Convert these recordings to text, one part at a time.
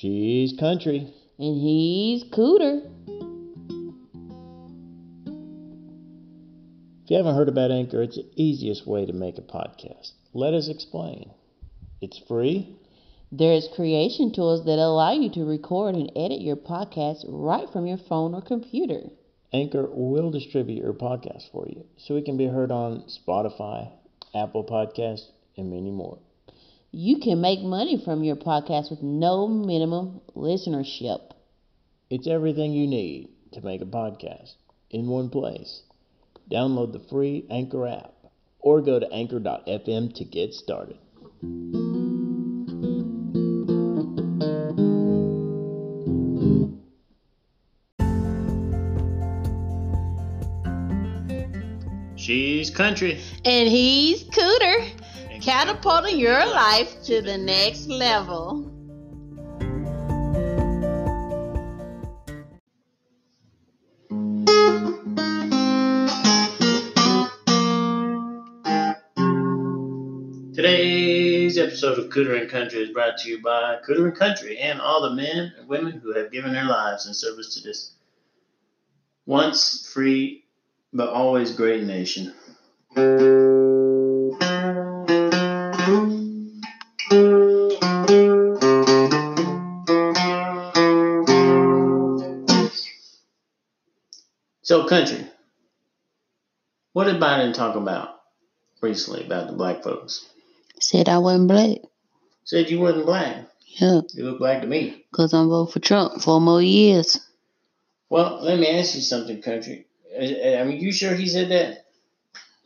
She's country. And he's cooter. If you haven't heard about Anchor, it's the easiest way to make a podcast. Let us explain. It's free. There's creation tools that allow you to record and edit your podcast right from your phone or computer. Anchor will distribute your podcast for you so it can be heard on Spotify, Apple Podcasts, and many more. You can make money from your podcast with no minimum listenership. It's everything you need to make a podcast in one place. Download the free Anchor app or go to anchor.fm to get started. She's country. And he's cooter, catapulting your life to the next level. Today's episode of Cooter and Country is brought to you by Cooter and Country and all the men and women who have given their lives in service to this once free but always great nation. So, country, what did Biden talk about recently about the black folks? Said I wasn't black. Said you wasn't black. Yeah, You look black to me. because I'm voting for Trump four more years. Well, let me ask you something, country. I I mean, you sure he said that?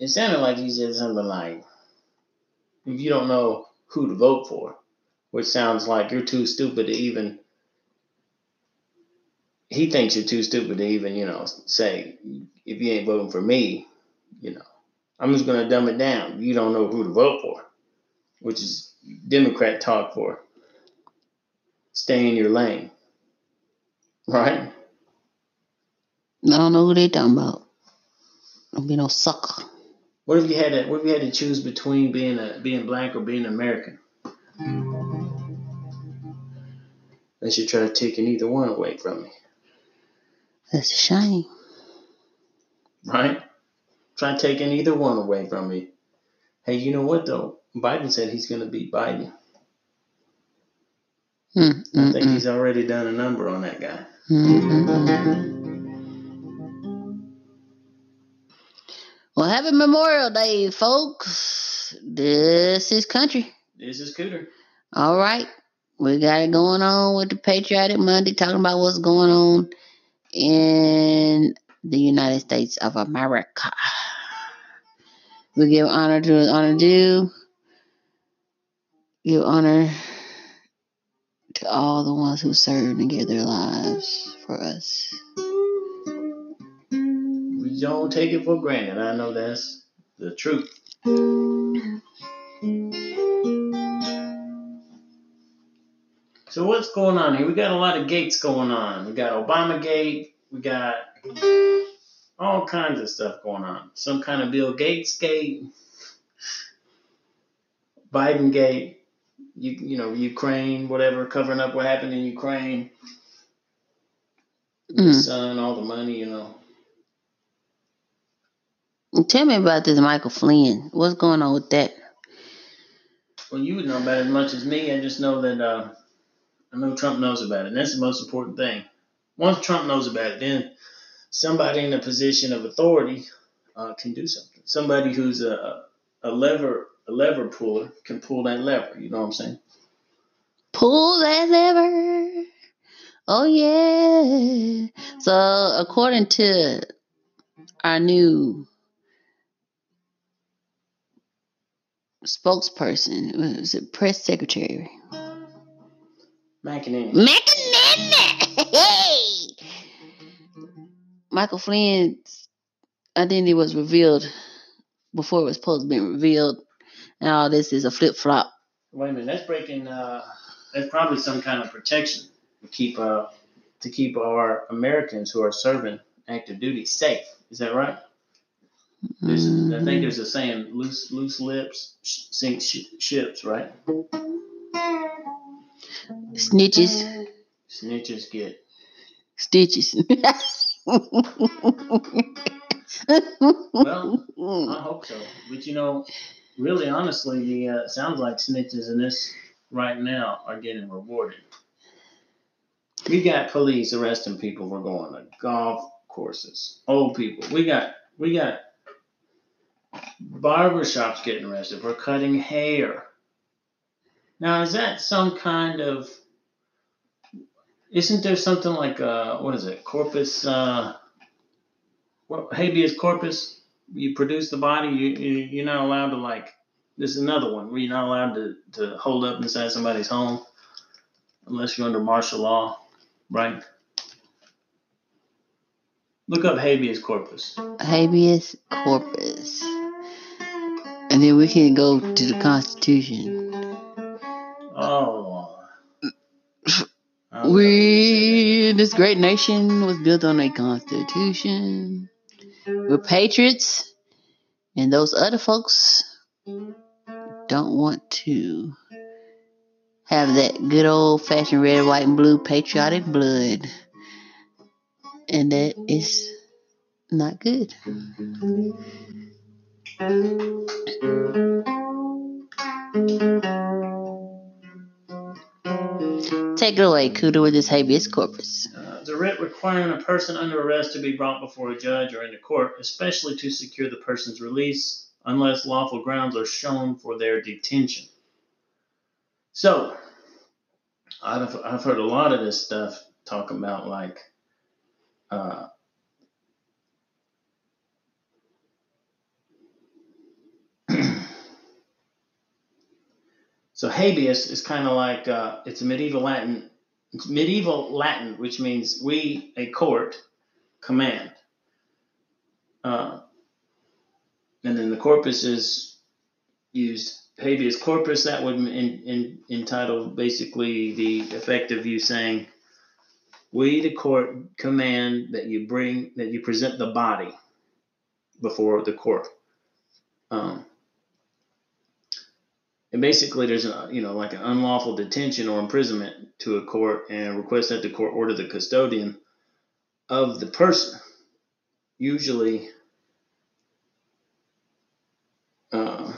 It sounded like he said something like, "If you don't know who to vote for," which sounds like you're too stupid to even. He thinks you're too stupid to even, you know, say if you ain't voting for me, you know. I'm just gonna dumb it down. You don't know who to vote for, which is Democrat talk for stay in your lane, right? I don't know who they talking about. Don't be no sucker. What if you had to? What if you had to choose between being a being black or being American? They should try to take either one away from me, That's a shame. right? Try taking either one away from me. Hey, you know what though? Biden said he's going to beat Biden. Mm, I mm, think mm, he's already done a number on that guy. mm, mm, mm. Well, happy Memorial Day, folks. This is country. This is Cooter. All right. We got it going on with the Patriotic Monday, talking about what's going on in the United States of America. We give honor to his honor due. Give honor to all the ones who served and gave their lives for us. We don't take it for granted. I know that's the truth. So what's going on here? We got a lot of gates going on. We got Obama Gate. We got all kinds of stuff going on. Some kind of Bill Gates gate, Biden gate. You you know Ukraine, whatever, covering up what happened in Ukraine. The Mm. son, all the money, you know. Tell me about this Michael Flynn. What's going on with that? Well, you would know about it as much as me. I just know that uh, I know Trump knows about it. And that's the most important thing. Once Trump knows about it, then somebody in a position of authority uh, can do something. Somebody who's a, a lever a lever puller can pull that lever. You know what I'm saying? Pull that lever. Oh yeah. So according to our new spokesperson, was it press secretary? McEnany. McEnany. Hey! Michael Flynn's identity was revealed before it was supposed to be revealed, and all this is a flip flop. Wait a minute. That's breaking. Uh, that's probably some kind of protection to keep uh, to keep our Americans who are serving active duty safe. Is that right? There's, I think there's a saying, loose loose lips sink sh- ships, right? Snitches Snitches get stitches. well. I hope so. But you know, really, honestly, the uh, sounds like snitches in this right now are getting rewarded. We got police arresting people for going to golf courses. Old people. We got we got barbershops getting arrested for cutting hair. Now, is that some kind of? Isn't there something like uh, what is it? Corpus, uh, what habeas corpus? You produce the body. You, you you're not allowed to like. This is another one where you're not allowed to to hold up inside somebody's home unless you're under martial law, right? Look up habeas corpus. Habeas corpus. And then we can go to the Constitution. Oh. We, this great nation was built on a Constitution. We're patriots, and those other folks don't want to have that good old fashioned red, white, and blue patriotic blood. And that is not good. Take it away, Cooter, with this habeas corpus. Uh, the writ requiring a person under arrest to be brought before a judge or into court, especially to secure the person's release, unless lawful grounds are shown for their detention. So, I've, I've heard a lot of this stuff talk about like uh, So habeas is kind of like uh, it's medieval Latin. It's medieval Latin, which means we, a court, command. Uh, and then the corpus is used habeas corpus. That would in, in, entitle basically the effect of you saying, "We, the court, command that you bring that you present the body before the court." Um, and basically there's a you know like an unlawful detention or imprisonment to a court and request that the court order the custodian of the person. Usually uh,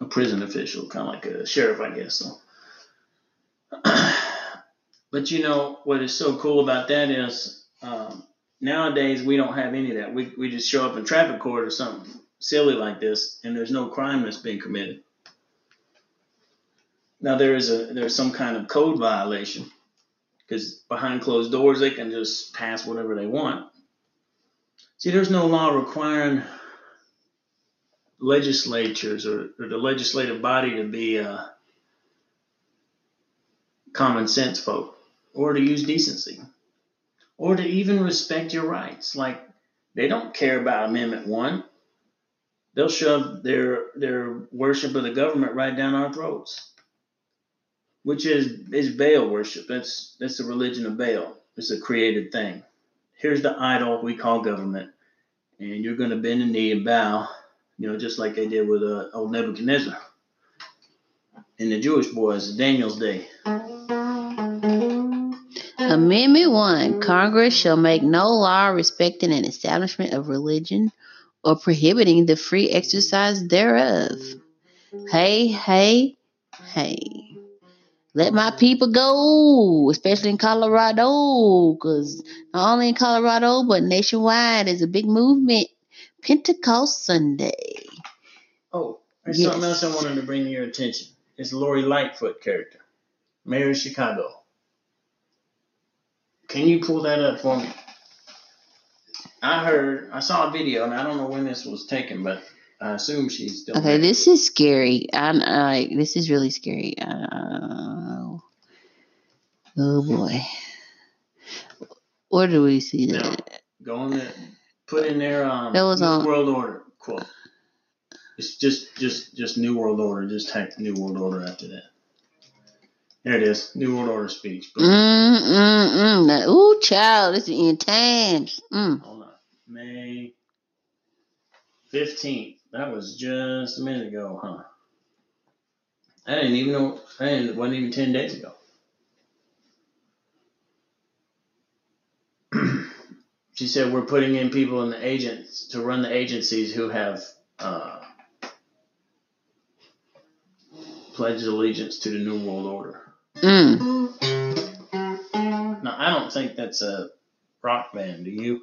a prison official kind of like a sheriff i guess. So but you know what is so cool about that is um, nowadays we don't have any of that. We, we just show up in traffic court or something silly like this and there's no crime that's being committed. Now there is a there's some kind of code violation because behind closed doors they can just pass whatever they want. See, there's no law requiring legislatures or, or the legislative body to be uh, common sense folk or to use decency or to even respect your rights. Like they don't care about Amendment 1 they'll shove their their worship of the government right down our throats, which is is Baal worship. That's that's the religion of Baal. It's a created thing. Here's the idol we call government, and you're going to bend a knee and bow, you know, just like they did with uh, old Nebuchadnezzar and the Jewish boys, Daniel's day. Amendment 1 Congress shall make no law respecting an establishment of religion or prohibiting the free exercise thereof. Hey, hey, hey. Let my people go, especially in Colorado, because not only in Colorado, but nationwide is a big movement. Pentecost Sunday. Oh, there's yes. something else I wanted to bring to your attention. It's Lori Lightfoot character, Mayor of Chicago. Can you pull that up for me? I heard, I saw a video, and I don't know when this was taken, but I assume she's still. Okay, there. this is scary. I'm like, this is really scary. Uh, oh boy, where do we see that? Now, go on there, put in there. Um, that was New on World Order quote. It's just, just, just New World Order. Just type New World Order after that. There it is. New World Order speech. Mm, mm, mm. Ooh, child, this is intense. Mm. May 15th. That was just a minute ago, huh? I didn't even know. I didn't. It wasn't even ten days ago. she said we're putting in people in the agents to run the agencies who have uh, pledged allegiance to the New World Order. Mm. Now I don't think that's a rock band. Do you?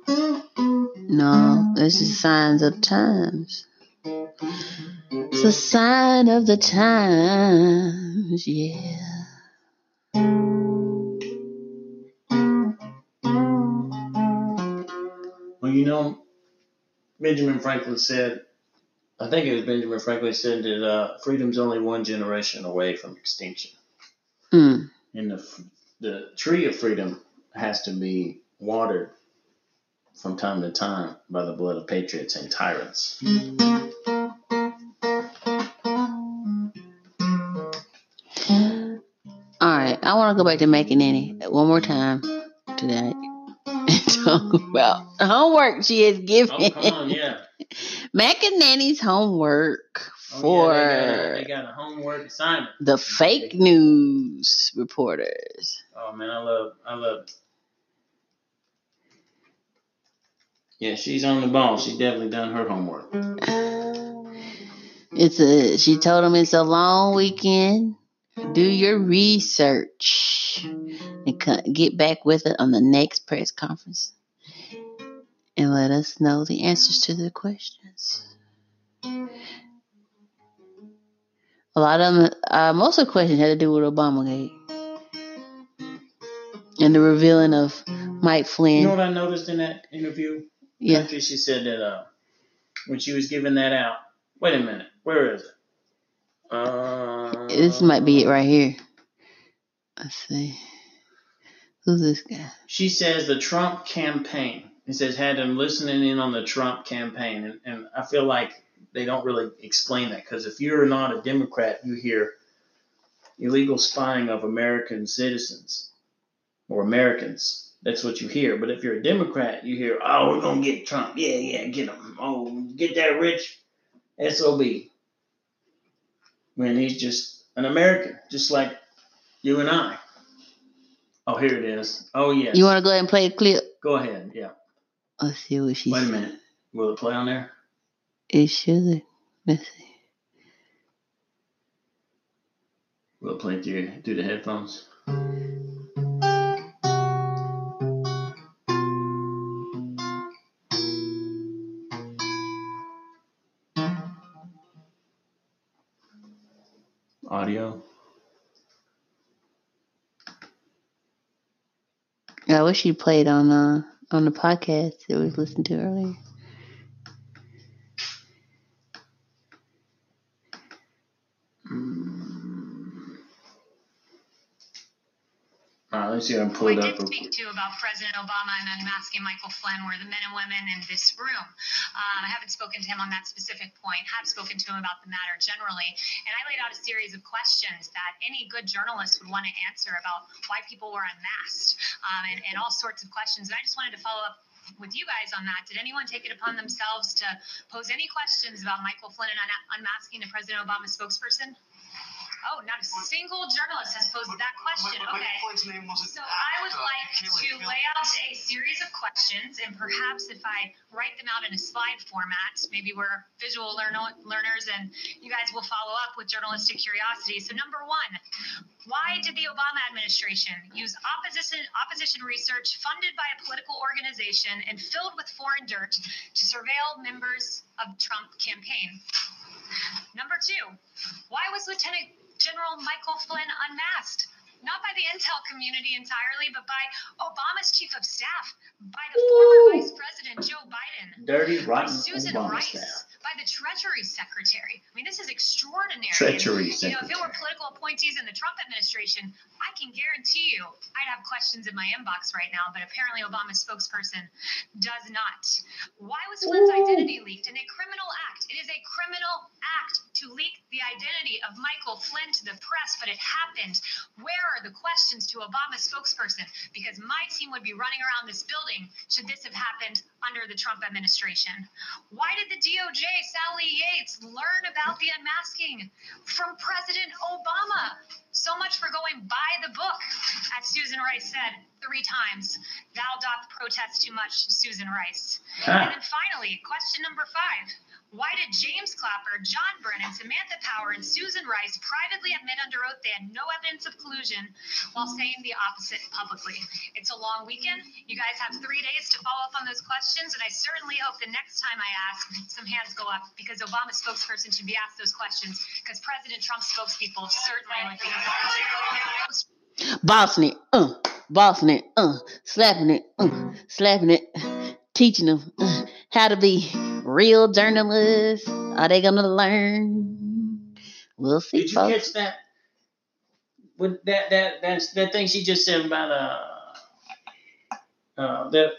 No, this is signs of times. It's a sign of the times, yeah. Well, you know, Benjamin Franklin said. I think it was Benjamin Franklin said that uh, freedom's only one generation away from extinction. Mm. And the the tree of freedom has to be watered from time to time by the blood of patriots and tyrants. All right, I want to go back to McEnany one more time today and talk about homework she has given. Oh, come on, yeah. McEnany's homework Oh, for yeah, they, got, they got a homework assignment. the fake news reporters. Oh man, I love, I love. Yeah, she's on the ball. She's definitely done her homework. It's a. She told him it's a long weekend. Do your research and get back with it on the next press conference, and let us know the answers to the questions. A lot of them, uh, most of the questions had to do with Obamagate and the revealing of Mike Flynn. You know what I noticed in that interview? Yeah, Country, she said that uh, when she was giving that out. Wait a minute, where is it? Uh, this might be it right here. Let's see. Who's this guy? She says the Trump campaign. It says had them listening in on the Trump campaign, and, and I feel like they don't really explain that because if you're not a Democrat, you hear illegal spying of American citizens or Americans. That's what you hear. But if you're a Democrat, you hear, "Oh, we're gonna get Trump. Yeah, yeah, get him. Oh, get that rich sob." When he's just an American, just like you and I. Oh, here it is. Oh yes. You want to go ahead and play a clip? Go ahead. Yeah. Let's see what she Wait a said. minute. Will it play on there? It should. Let's see. Will it play through through the headphones? Wish you played on uh on the podcast that we listened to earlier. Mm. All right, let's see if I can pull Who it I did speak to about President Obama and unmasking Michael Flynn were the men and women in this room. Um, I haven't spoken to him on that specific point, have spoken to him about the matter generally. And I laid out a series of questions that any good journalist would want to answer about why people were unmasked um, and, and all sorts of questions. And I just wanted to follow up with you guys on that. Did anyone take it upon themselves to pose any questions about Michael Flynn and un- unmasking the President Obama spokesperson? Oh, not a single journalist has posed that question. Okay. So I would like to lay out a series of questions, and perhaps if I write them out in a slide format, maybe we're visual learn- learners, and you guys will follow up with journalistic curiosity. So number one, why did the Obama administration use opposition opposition research funded by a political organization and filled with foreign dirt to surveil members of Trump campaign? Number two, why was Lieutenant General Michael Flynn unmasked? Not by the intel community entirely, but by Obama's chief of staff, by the former Vice President Joe Biden, Dirty, by Susan Obama Rice, staff. By the Treasury Secretary. I mean, this is extraordinary. Treachery You know, if it were political appointees in the Trump administration, I can guarantee you I'd have questions in my inbox right now, but apparently Obama's spokesperson does not. Why was Flynn's Ooh. identity leaked in a criminal act? It is a criminal act to leak the identity of Michael Flynn to the press, but it happened. Where are the questions to Obama's spokesperson? Because my team would be running around this building should this have happened under the Trump administration. Why did the DOJ, Sally Yates, learn about the unmasking from President Obama? So much for going by the book, as Susan Rice said three times. Thou doth protest too much, Susan Rice. Ah. And then finally, question number five. Why did James Clapper, John Brennan, Samantha Power, and Susan Rice privately admit under oath they had no evidence of collusion while saying the opposite publicly? It's a long weekend. You guys have three days to follow up on those questions, and I certainly hope the next time I ask, some hands go up because Obama's spokesperson should be asked those questions because President Trump's spokespeople certainly be. bossing it, uh, bossing it, uh, slapping it, uh, slapping it, teaching them uh, how to be real journalists. Are they gonna learn? We'll see, Did you folks. catch that? With that that that's that thing she just said about uh uh that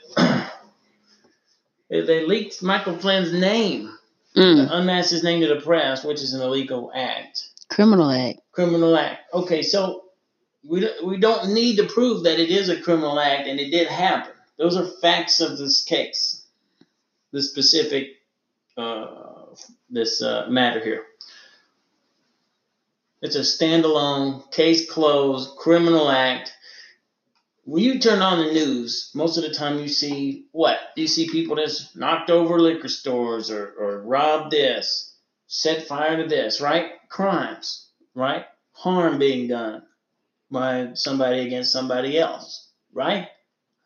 they they leaked Michael Flynn's name, Mm, unmasked his name to the press, which is an illegal act, criminal act. criminal act. Okay, so we we don't need to prove that it is a criminal act and it did happen. Those are facts of this case, the specific uh, this uh, matter here. It's a standalone, case closed, criminal act. When you turn on the news, most of the time you see what? You see people that's knocked over liquor stores or, or robbed this, set fire to this, right? Crimes, right? Harm being done by somebody against somebody else, right?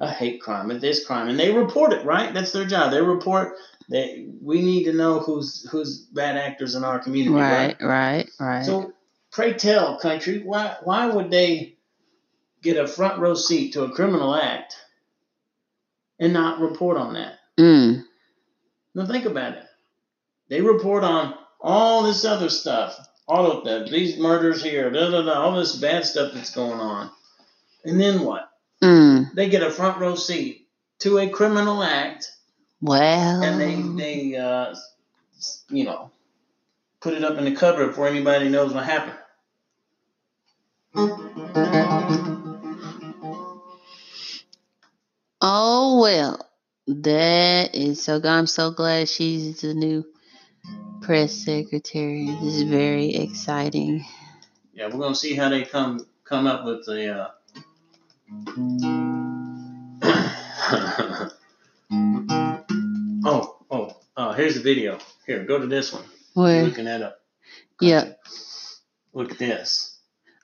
a hate crime and this crime, and they report it, right? That's their job. They report we need to know who's who's bad actors in our community, right? Right, right, right. So pray tell, country, why why would they get a front row seat to a criminal act and not report on that? mm, Now think about it. They report on all this other stuff, all of that, these murders here, da da da, all this bad stuff that's going on, and then what? mm. They get a front row seat to a criminal act, Well, and they they uh, you know put it up in the cupboard before anybody knows what happened. oh well. That is so. I'm so glad she's the new press secretary. This is very exciting. Yeah, we're gonna see how they come come up with the. Uh... Here's the video. Here, go to this one. You're Where? looking that up. Yeah. Look at this.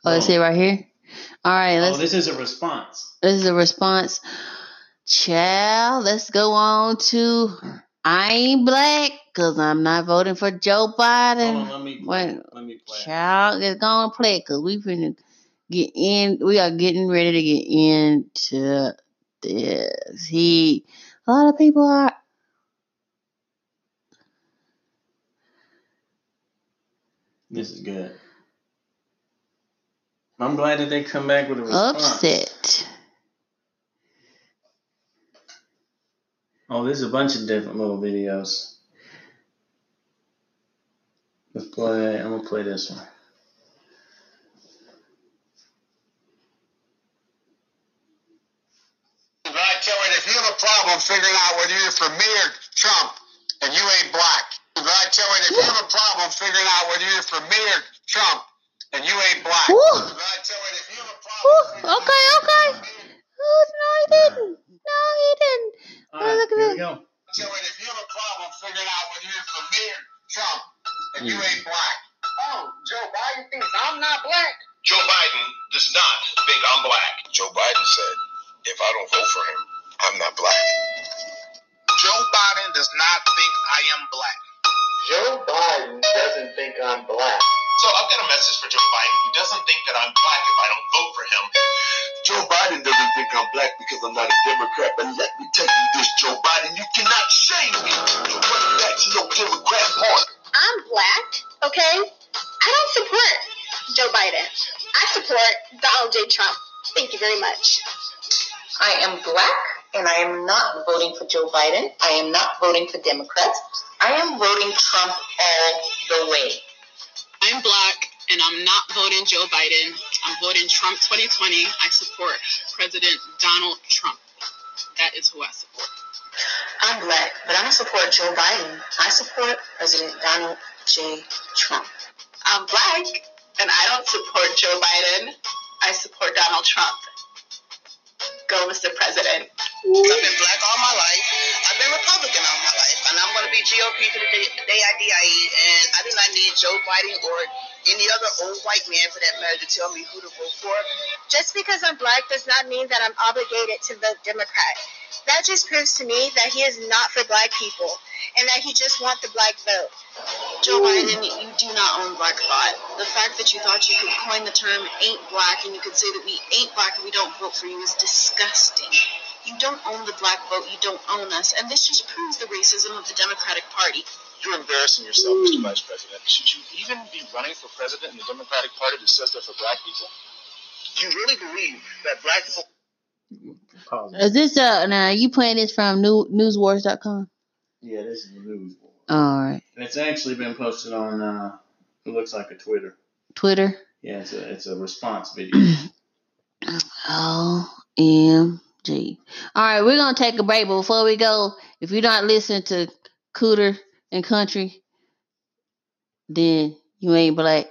Oh, let's see right here? All right. Oh, Let's. this is a response. This is a response. Child, let's go on to I ain't black because I'm not voting for Joe Hold Biden. on, let me play. Wait. Let me play. Child, let's go and play because we finna get in. We are getting ready to get into this. He, a lot of people are. This is good. I'm glad that they come back with a response. upset. Oh, there's a bunch of different little videos. Let's play. I'm gonna play this one. But I if you have a problem figuring out whether you're for me or Trump and you ain't black, but I tell you, if you have a problem figuring out whether you're for me or Trump and you ain't black, Woo. but I tell you, if you have a problem Woo, okay, okay. you're for me or- Oh, no, he didn't. No, he didn't. All Oh, look at here that. we go. I tell you, if you have a problem figuring out whether you're for me or Trump and you hmm. ain't got a message for Joe Biden who doesn't think that I'm black if I don't vote for him. Joe Biden doesn't think I'm black because I'm not a Democrat. But let me tell you this, Joe Biden, you cannot shame me for running back to your Democrat party. I'm black, okay? I don't support Joe Biden. I support Donald J. Trump. Thank you very much. I am black and I am not voting for Joe Biden. I am not voting for Democrats. I am voting Trump all the way. I'm black and I'm not voting Joe Biden. I'm voting Trump 2020. I support President Donald Trump. That is who I support. I'm black, but I don't support Joe Biden. I support President Donald J. Trump. I'm black and I don't support Joe Biden. I support Donald Trump. Go, Mr. President. I've been black all my life. I've been Republican all my life. And I'm going be GOP to the day, day I die. And I do not need Joe Biden or any other old white man for that matter to tell me who to vote for. Just because I'm black does not mean that I'm obligated to vote Democrat. That just proves to me that he is not for black people and that he just wants the black vote. Joe Biden, you do not own black thought. The fact that you thought you could coin the term ain't black and you could say that we ain't black and we don't vote for you is disgusting. You don't own the black vote, you don't own us. And this just proves the racism of the Democratic Party. You're embarrassing yourself, Mr. Vice President. Should you even be running for president in the Democratic Party that says they're for black people? Do you really believe that black people. Pause. Is this uh now you playing this from new, newswars.com? Yeah, this is the news. All right. And it's actually been posted on. Uh, it looks like a Twitter. Twitter. Yeah, it's a it's a response video. OMG. All right, we're gonna take a break, but before we go, if you're not listening to Cooter and Country, then you ain't black.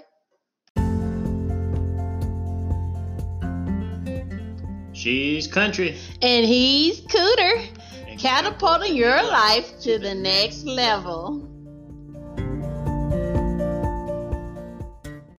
She's country. And he's Cooter, catapulting your life to the next level.